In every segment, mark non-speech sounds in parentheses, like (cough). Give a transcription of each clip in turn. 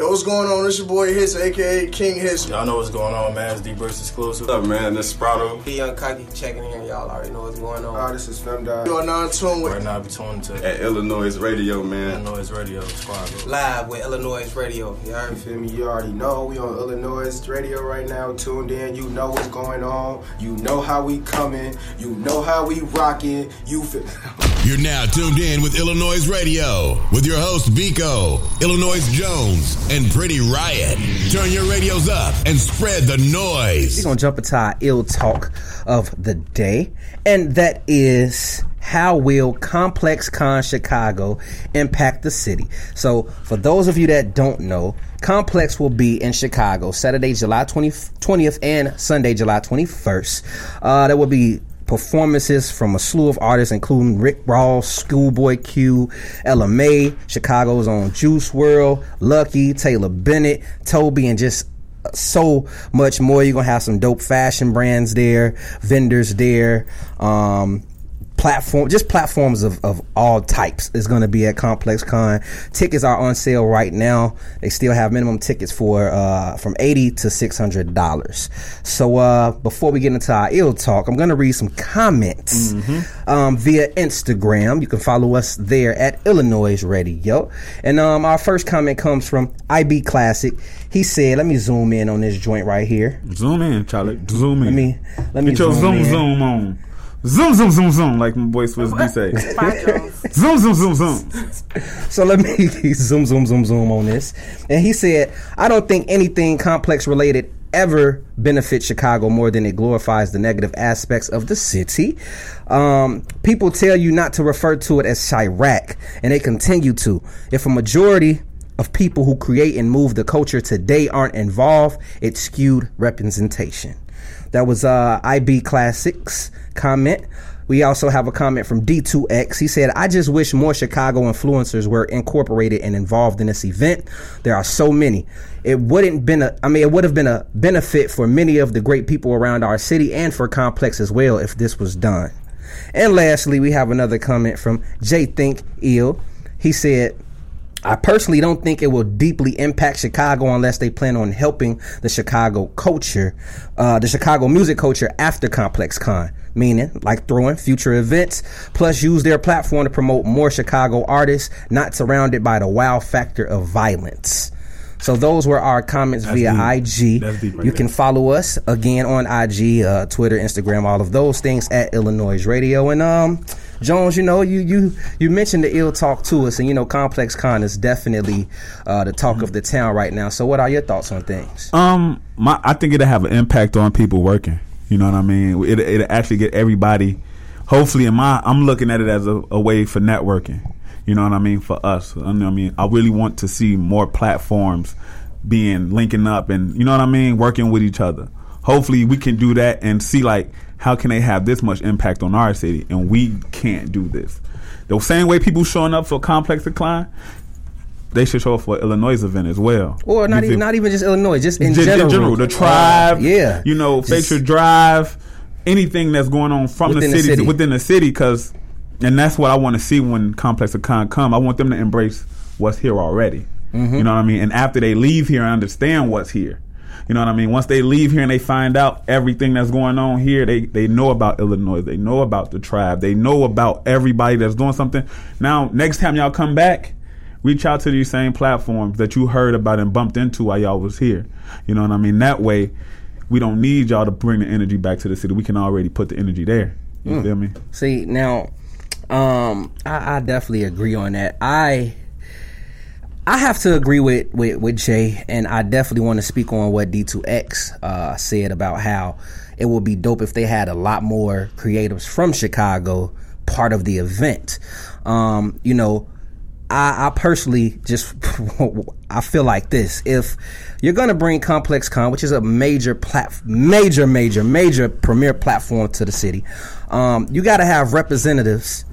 Yo, what's going on? It's your boy Hits, aka King Hits. Y'all know what's going on, man. It's D Burst exclusive. What's up, man? This is Sprado. P Young Cocky checking in. Y'all already know what's going on. Oh, this is Femdog. You are now in tune with Right now, be tuned to At Illanoize Radio, man. Illanoize Radio Squad. Live with Illanoize Radio. You heard You feel me? You already know we on Illanoize radio right now. Tuned in. You know what's going on. You know how we coming. You know how we rocking. You feel. (laughs) You're now tuned in with Illanoize Radio with your host Vico, Illanoize Jones, and Pretty Riot. Turn your radios up and spread the noise. We're gonna jump into our ill talk of the day, and that is how will Complex Con Chicago impact the city? So, for those of you that don't know, Complex will be in Chicago Saturday, July 20, 20th and Sunday, July 21st. Uh, there will be performances from a slew of artists, including Rick Ross, Schoolboy Q, Ella Mai, Chicago's own Juice WRLD, Lucki, Taylor Bennett, Toby, and just so much more. You're gonna have some dope fashion brands there, vendors there, um, platform, just platforms of, of all types is gonna be at Complex Con. Tickets are on sale right now. They still have minimum tickets for uh, from eighty to six hundred dollars. So uh, before we get into our ill talk, I'm gonna read some comments um, via Instagram. You can follow us there at Illanoize Radio. And um, our first comment comes from IB Classic. He said, "Let me zoom in on this joint right here. Zoom in, Charlie. Zoom in. Let me let me Get your zoom in. zoom on. Zoom zoom zoom zoom like my boy Swiss D say. zoom zoom zoom zoom. (laughs) So let me (laughs) zoom, zoom, zoom, zoom on this. And he said, I don't think anything complex related ever benefits Chicago more than it glorifies the negative aspects of the city. Um, people tell you not to refer to it as Chiraq, and they continue to. If a majority of people who create and move the culture today aren't involved, it's skewed representation. That was uh, IB Classics comment. We also have a comment from D2X. He said, I just wish more Chicago influencers were incorporated and involved in this event. There are so many. It wouldn't been a I mean it would have been a benefit for many of the great people around our city and for Complex as well if this was done. And lastly, we have another comment from J Think Ill. He said, I personally don't think it will deeply impact Chicago unless they plan on helping the Chicago culture, uh, the Chicago music culture after Complex Con. Meaning, like throwing future events, plus use their platform to promote more Chicago artists, not surrounded by the wow factor of violence. So those were our comments via IG. Right you there. can follow us again on IG, uh, Twitter, Instagram, all of those things at Illanoize Radio. And um, Jones, you know, you you you mentioned the ill talk to us, and you know, Complex Con is definitely uh, the talk of the town right now. So, what are your thoughts on things? Um, my I think it'll have an impact on people working. You know what I mean? It it'll actually get everybody. Hopefully, in my I'm looking at it as a, a way for networking. You know what I mean? For us, I mean, I really want to see more platforms being linking up and you know what I mean, working with each other. Hopefully, we can do that and see like how can they have this much impact on our city, and we can't do this. The same way people showing up for Complex Decline, they should show up for Illanoize event as well. Or not even not even just Illanoize, just in Just general. the tribe, yeah. you know, Facial Drive, anything that's going on from the the city, city. within the city, because, and that's what I want to see when Complex of Con come. I want them to embrace what's here already. Mm-hmm. You know what I mean? And after they leave here and understand what's here, you know what I mean? Once they leave here and they find out everything that's going on here, they they know about Illanoize, they know about the tribe, they know about everybody that's doing something. Now, next time y'all come back, reach out to these same platforms that you heard about and bumped into while y'all was here. You know what I mean? That way, we don't need y'all to bring the energy back to the city. We can already put the energy there. You Mm. feel me? See now, um, I, I definitely agree on that. I I have to agree with, with, with Jay, and I definitely want to speak on what D2X uh, said about how it would be dope if they had a lot more creatives from Chicago part of the event. Um, you know, I, I personally just (laughs) I feel like this: if you're gonna bring Complex Con, which is a major plat, major, major, major premier platform to the city, um, you got to have representatives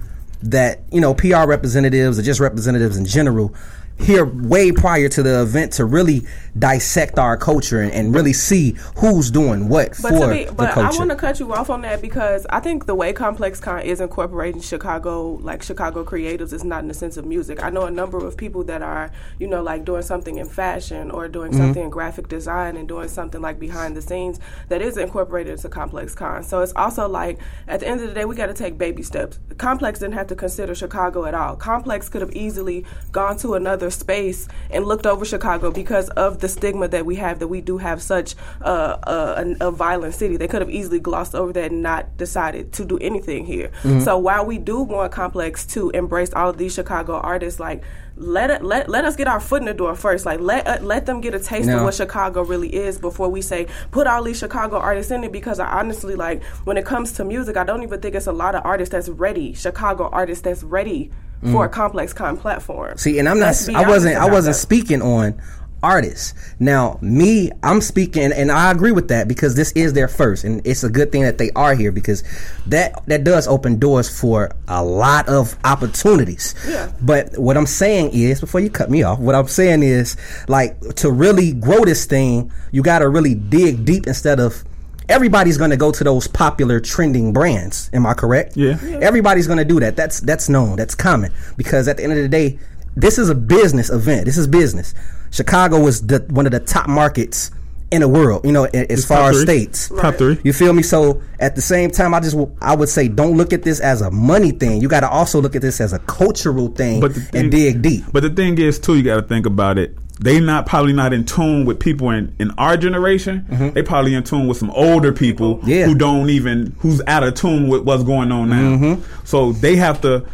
that you know PR representatives or just representatives in general here way prior to the event to really dissect our culture and, and really see who's doing what But for to be, the but I want to cut you off on that because I think the way Complex Con is incorporating Chicago, like Chicago creatives, is not in the sense of music. I know a number of people that are, you know, like doing something in fashion or doing Mm-hmm. something in graphic design and doing something like behind the scenes that is incorporated into Complex Con. So it's also like at the end of the day, we got to take baby steps. Complex didn't have to consider Chicago at all. Complex could have easily gone to another space and looked over Chicago because of the stigma that we have that we do have such uh, a, a, a violent city. They could have easily glossed over that and not decided to do anything here. So while we do want Complex to embrace all of these Chicago artists, like let it, let let us get our foot in the door first. Like let uh, let them get a taste Now- of what Chicago really is before we say put all these Chicago artists in it. Because I honestly like when it comes to music, I don't even think it's a lot of artists that's ready. Chicago artists that's ready for a complex con platform. Mm. See, and I'm not. I wasn't. I wasn't that. speaking on artists. Now, me, I'm speaking, and I agree with that because this is their first, and it's a good thing that they are here because that that does open doors for a lot of opportunities. Yeah. But what I'm saying is, before you cut me off, what I'm saying is, like, to really grow this thing, you got to really dig deep instead of. Everybody's going to go to those popular trending brands. Am I correct? Yeah. Everybody's going to do that. That's that's known. That's common because at the end of the day, this is a business event. This is business. Chicago is the, one of the top markets in the world. You know, a- as far as three. states. Top three. You feel me? So at the same time, I just w- I would say don't look at this as a money thing. You got to also look at this as a cultural thing But thing, and dig deep. But the thing is, too, you got to think about it. They not probably not in tune with people in, in our generation. They probably in tune with some older people Mm-hmm. Yeah. who don't even who's out of tune with what's going on now. Mm-hmm. So they have to.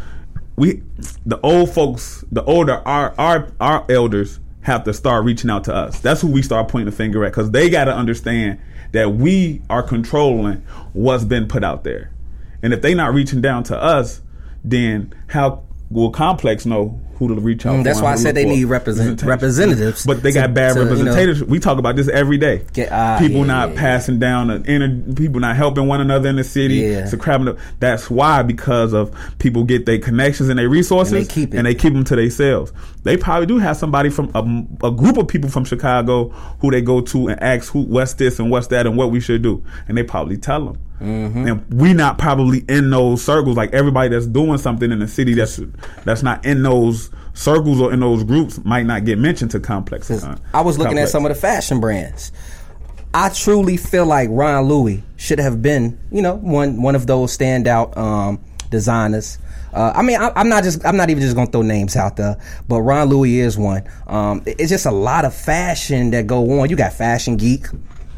We the old folks, the older our our our elders have to start reaching out to us. That's who we start pointing the finger at because they got to understand that we are controlling what's been put out there. And if they not reaching down to us, then how will Complex know who to reach out? Mm, that's why I said they need represent- representatives But they to- got bad to, you know- we talk about this every day. Get- ah, people yeah, not yeah, passing down, the inner, people not helping one another in the city. Yeah. It's a crap. That's why because of people get their connections and their resources, And they keep and they keep them to themselves. They probably do have somebody from a, a group of people from Chicago who they go to and ask who what's this and what's that and what we should do, and they probably tell them. Mm-hmm. And we not probably in those circles like everybody that's doing something in the city that's that's not in those circles or in those groups might not get mentioned to complex. uh, I was looking at some of the fashion brands. I truly feel like Ron Louis should have been, you know, one one of those standout um, designers. Uh, I mean, I, I'm not just I'm not even just gonna throw names out there, but Ron Louis is one. Um, it's just a lot of fashion that go on. You got Fashion Geek,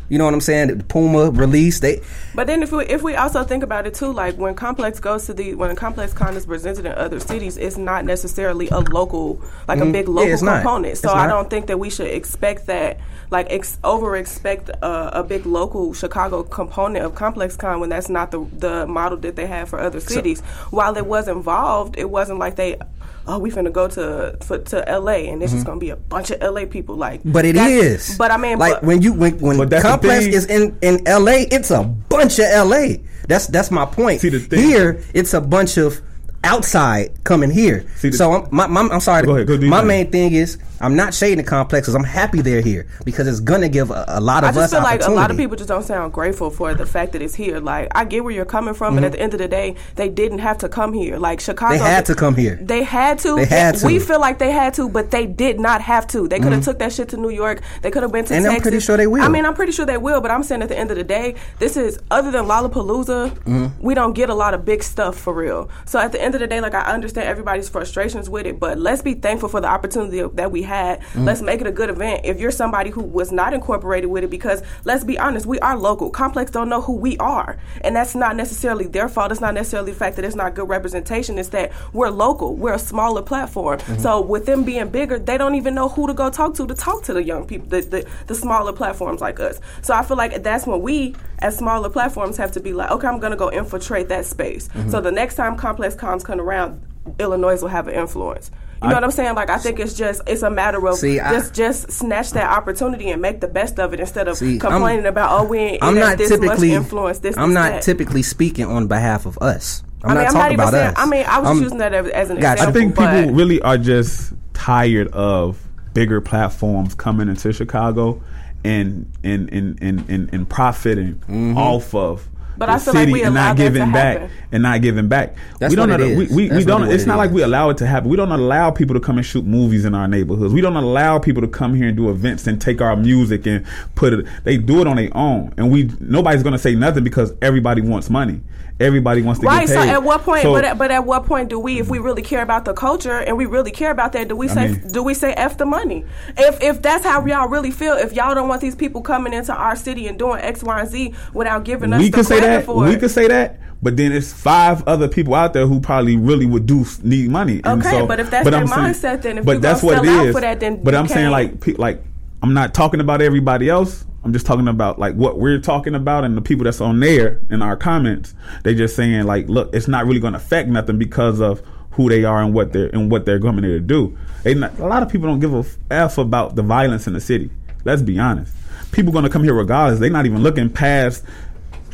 you know what I'm saying? The Puma release, they But then if we if we also think about it too, like when Complex goes to the when a Complex Con is presented in other cities, it's not necessarily a local like a big local Mm-hmm. it's not. component. So It's I not. don't think that we should expect that like ex- over expect a, a big local Chicago component of Complex Con when that's not the the model that they have for other cities. While it was involved, it wasn't like they. Oh, we finna go to for, to L.A. and this is gonna be a bunch of L.A. people. Like, Mm-hmm. But it is. But I mean, like but, when you when when the complex thing. is in in L.A., it's a bunch of L.A. That's that's my point. See, the thing- here, it's a bunch of outside coming here. See, so I'm, my, my, I'm sorry. Go ahead, go my main thing is I'm not shading the complexes. I'm happy they're here because it's gonna give a, a lot of I just us feel like a lot of people just don't sound grateful for the fact that it's here. Like I get where you're coming from, and at the end of the day, they didn't have to come here. Like Chicago, Mm-hmm. They had to come here. They had to. They had to. We feel like they had to, but they did not have to. They could have took that shit to New York. They could have been to Mm-hmm. And I'm Texas. pretty sure they will. I mean, I'm pretty sure they will. But I'm saying at the end of the day, this is other than Lollapalooza, Mm-hmm. we don't get a lot of big stuff for real. So at the end of the day, like I understand everybody's frustrations with it, but let's be thankful for the opportunity that we had. Mm-hmm. Let's make it a good event. If you're somebody who was not incorporated with it, because let's be honest, we are local. Complex don't know who we are, and that's not necessarily their fault. It's not necessarily the fact that it's not good representation. It's that we're local. We're a smaller platform. Mm-hmm. So with them being bigger, they don't even know who to go talk to to talk to the young people, the, the, the smaller platforms like us. So I feel like that's when we, as smaller platforms, have to be like, okay, I'm going to go infiltrate that space. Mm-hmm. So the next time Complex Cons come around, Illanoize will have an influence. You know what I'm saying? Like I think it's just it's a matter of See, I- just just snatch that opportunity and make the best of it instead of See, I'm- complaining about oh we ain't I'm not this typically. much influence. This I'm this, not that. typically speaking on behalf of us. I'm I mean, not I'm talking not even about saying. us. I mean, I was I'm- using that as, as an Gotcha. I think people really are just tired of bigger platforms coming into Chicago and and and and and, and profiting mm-hmm. off of But the I feel like city we and not giving back happen. and not giving back. That's we don't what know it that- we, is. we, we That's don't really it's it not like we allow it to happen. We don't allow people to come and shoot movies in our neighborhoods. We don't allow people to come here and do events and take our music and put it they do it on their own. And we nobody's gonna say nothing because everybody wants money. Everybody wants to Right. get So at what point? So- but, at, but at what point do we, if we really care about the culture and we really care about that, do we say mean- do we say f the money? If if that's how y'all really feel, if y'all don't want these people coming into our city and doing X, Y, and Z without giving us we the could say that. for We it. could say that. But then it's five other people out there who probably really would do need money. And Okay, so, but if that's but their I'm saying- mindset, then if but that's what sell out is. for that, then but I'm saying like like I'm not talking about everybody else. I'm just talking about like what we're talking about and the people that's on there in our comments. They're just saying like, look, it's not really going to affect nothing because of who they are and what they're and what they're coming here to do. Not, a lot of people don't give a f about the violence in the city. Let's be honest. People going to come here regardless. They're not even looking past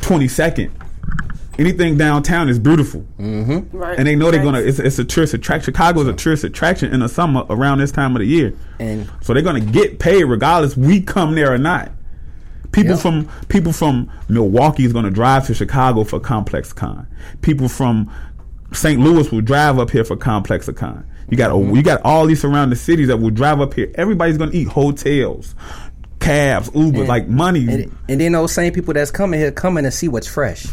20 second. Anything downtown is beautiful, mm-hmm. Right. and they know they're gonna. It's, it's a tourist attraction. Chicago is a tourist attraction in the summer around this time of the year, And- so they're gonna get paid regardless we come there or not. People Yep. from people from Milwaukee is gonna drive to Chicago for Complex Con. People from St. Louis will drive up here for Complex Con. You got Mm-hmm. you got all these surrounding cities that will drive up here. Everybody's gonna eat hotels, cabs, Uber, And- like money. And, and then those same people that's coming here coming to see what's fresh.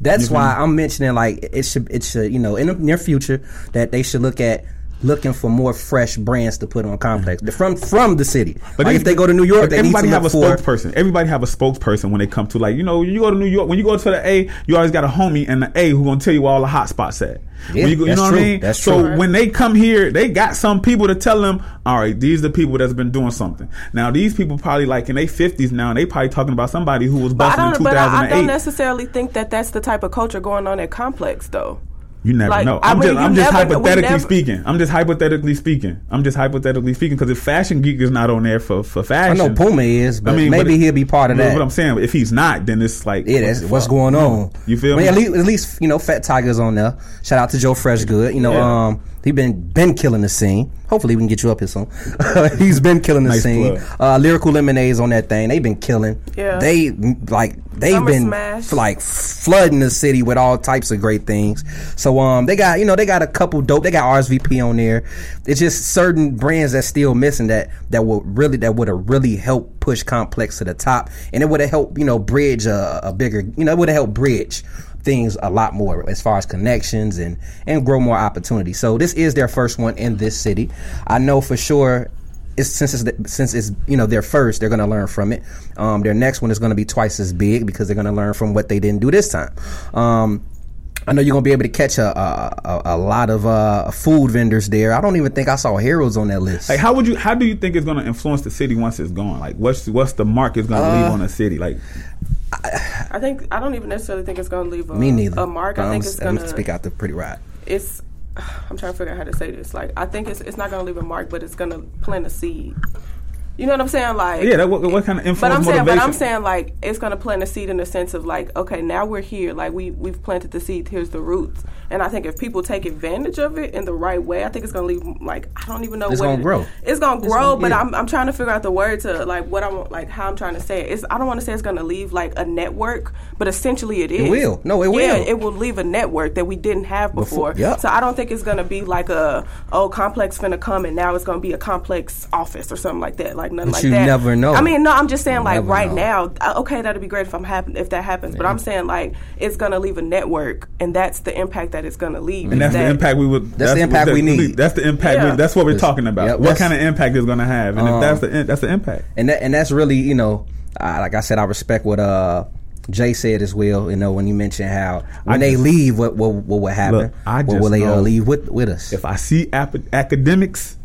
That's why I'm mentioning like it should it should you know in the near future that they should look at looking for more fresh brands to put on complex mm-hmm. from from the city. But like these- if they go to New York, but they need to everybody have a for spokesperson. Everybody have a spokesperson when they come to like you know you go to New York when you go to the A, you always got a homie and the A who gonna tell you where all the hot spots at. Yeah, you, go, you know what true. I mean? That's so true. when they come here, they got some people to tell them, all right, these are the people that's been doing something. Now these people probably like in their fifties now, and they probably talking about somebody who was busting in don't. But I, I don't necessarily think that that's the type of culture going on at Complex, though. You never Like, know. I I'm mean, just, I'm just never- hypothetically never- speaking. I'm just hypothetically speaking. I'm just hypothetically speaking because if Fashion Geek is not on there for for fashion, I know Puma is, but maybe but- he'll be part of that. What I'm saying, if he's not, then it's like Yeah, what that's what's going on. You feel But me? At least, at least you know, Fat Tiger's on there. Shout out to Joe Freshgood. You know, Yeah. um, he been been killing the scene. Hopefully, we can get you up here soon. (laughs) He's been killing the Nice scene. Uh, Lyrical Lemonades on that thing. They've been killing. Yeah. They like they've Summer been Smash. like flooding the city with all types of great things. So um, they got you know they got a couple dope. They got RSVP on there. It's just certain brands that's still missing that that would really that would have really helped push Complex to the top, and it would have helped you know bridge a, a bigger you know it would have helped bridge things a lot more as far as connections and and grow more opportunity. So this is their first one in this city. I know for sure it's since it's the- since it's you know their first, they're going to learn from it. Um, their next one is going to be twice as big because they're going to learn from what they didn't do this time. Um, I know you're gonna be able to catch a a, a, a lot of uh, food vendors there. I don't even think I saw Heroes on that list. Like, how would you? How do you think it's going to influence the city once it's gone? Like, what's what's the mark it's going to Uh, leave on the city? Like, I think I don't even necessarily think it's going to leave a, Me neither. a mark. I Um, think it's going gonna speak out the pretty right. It's. (sighs) I'm trying to figure out how to say this. Like I think it's it's not going to leave a mark, but it's going to plant a seed. You know what I'm saying? Like yeah, that, what, what kind of influence? But I'm saying, but I'm saying, like it's gonna plant a seed in the sense of like, okay, now we're here. Like we we've planted the seed. Here's the roots. And I think if people take advantage of it in the right way, I think it's gonna leave. Like I don't even know. It's what gonna it- grow. It's gonna It's grow, gonna- but yeah. I'm I'm trying to figure out the word to like what I want, like how I'm trying to say it. It's I don't want to say it's gonna leave like a network, but essentially it is. It will. No, it will. Yeah, will. it will leave a network that we didn't have before. Before- yeah. So I don't think it's gonna be like a oh complex finna come and now it's gonna be a complex office or something like that. Like nothing But like you that. never know. I mean, no, I'm just saying like right know. now. uh, Okay, that'd be great if I'm happen if that happens. But I'm saying like it's gonna leave a network, and that's the impact that it's gonna leave. and is that's the impact we would. That's the impact what- we need. That's the impact. Yeah. We, that's what we're talking about. yep, what kind of impact it's going to have, and Um, if that's the that's the impact. and that, and that's really you know uh, like I said I respect what uh Jay said as well you know when you mentioned how when I they just- leave what what, what will happen Look, I what just will they uh, leave with with us If I see ap- academics,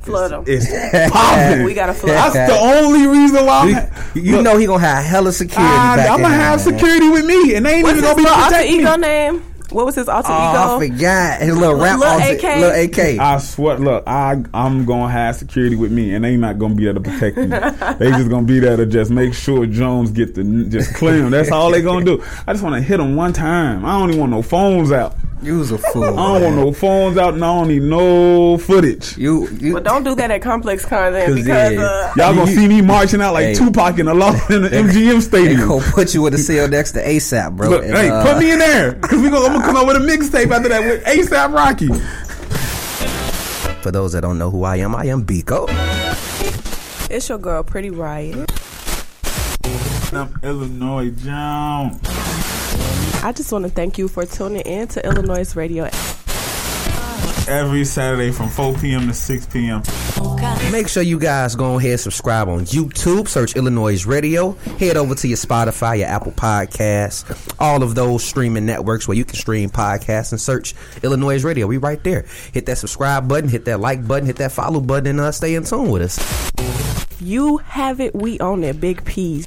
flood them. it's (laughs) popping. We gotta flood. That's the only reason why. I'm you, you Look, know he gonna have hella security I, back I'm gonna have man. security with me, and they ain't What's even gonna be little alter protecting ego name? What was his alter oh I forgot his little rap Lil alter- AK? Lil AK I swear, look, I I'm gonna have security with me, and they not gonna be there to protect me. (laughs) they just gonna be there to just make sure Jones get the just clean. That's all they gonna do. I just want to hit him one time. I don't even want no phones out. You was a fool. I don't want no phones out, and I don't need no footage. You, you But don't do that at Complex Con then 'Cause, because yeah. uh, Y'all gonna see me marching out like Hey. Tupac in the law in the MGM they stadium. gonna put you in a cell next to ASAP, bro. Look, And, hey, uh, put me in there because we gonna I'm gonna come out with a mixtape after that with ASAP Rocky. For those that don't know who I am, I am Biko. it's your girl Pretty Riot. I'm Illanoize Jones. I just want to thank you for tuning in to Illanoize Radio. Every Saturday from 4 p.m. to 6 p.m. Make sure you guys go ahead and subscribe on YouTube. Search Illanoize Radio. Head over to your Spotify, your Apple Podcasts, all of those streaming networks where you can stream podcasts and search Illanoize Radio. We right there. Hit that subscribe button, hit that like button, hit that follow button, and uh, stay in tune with us. You have it, we own it. Big P's.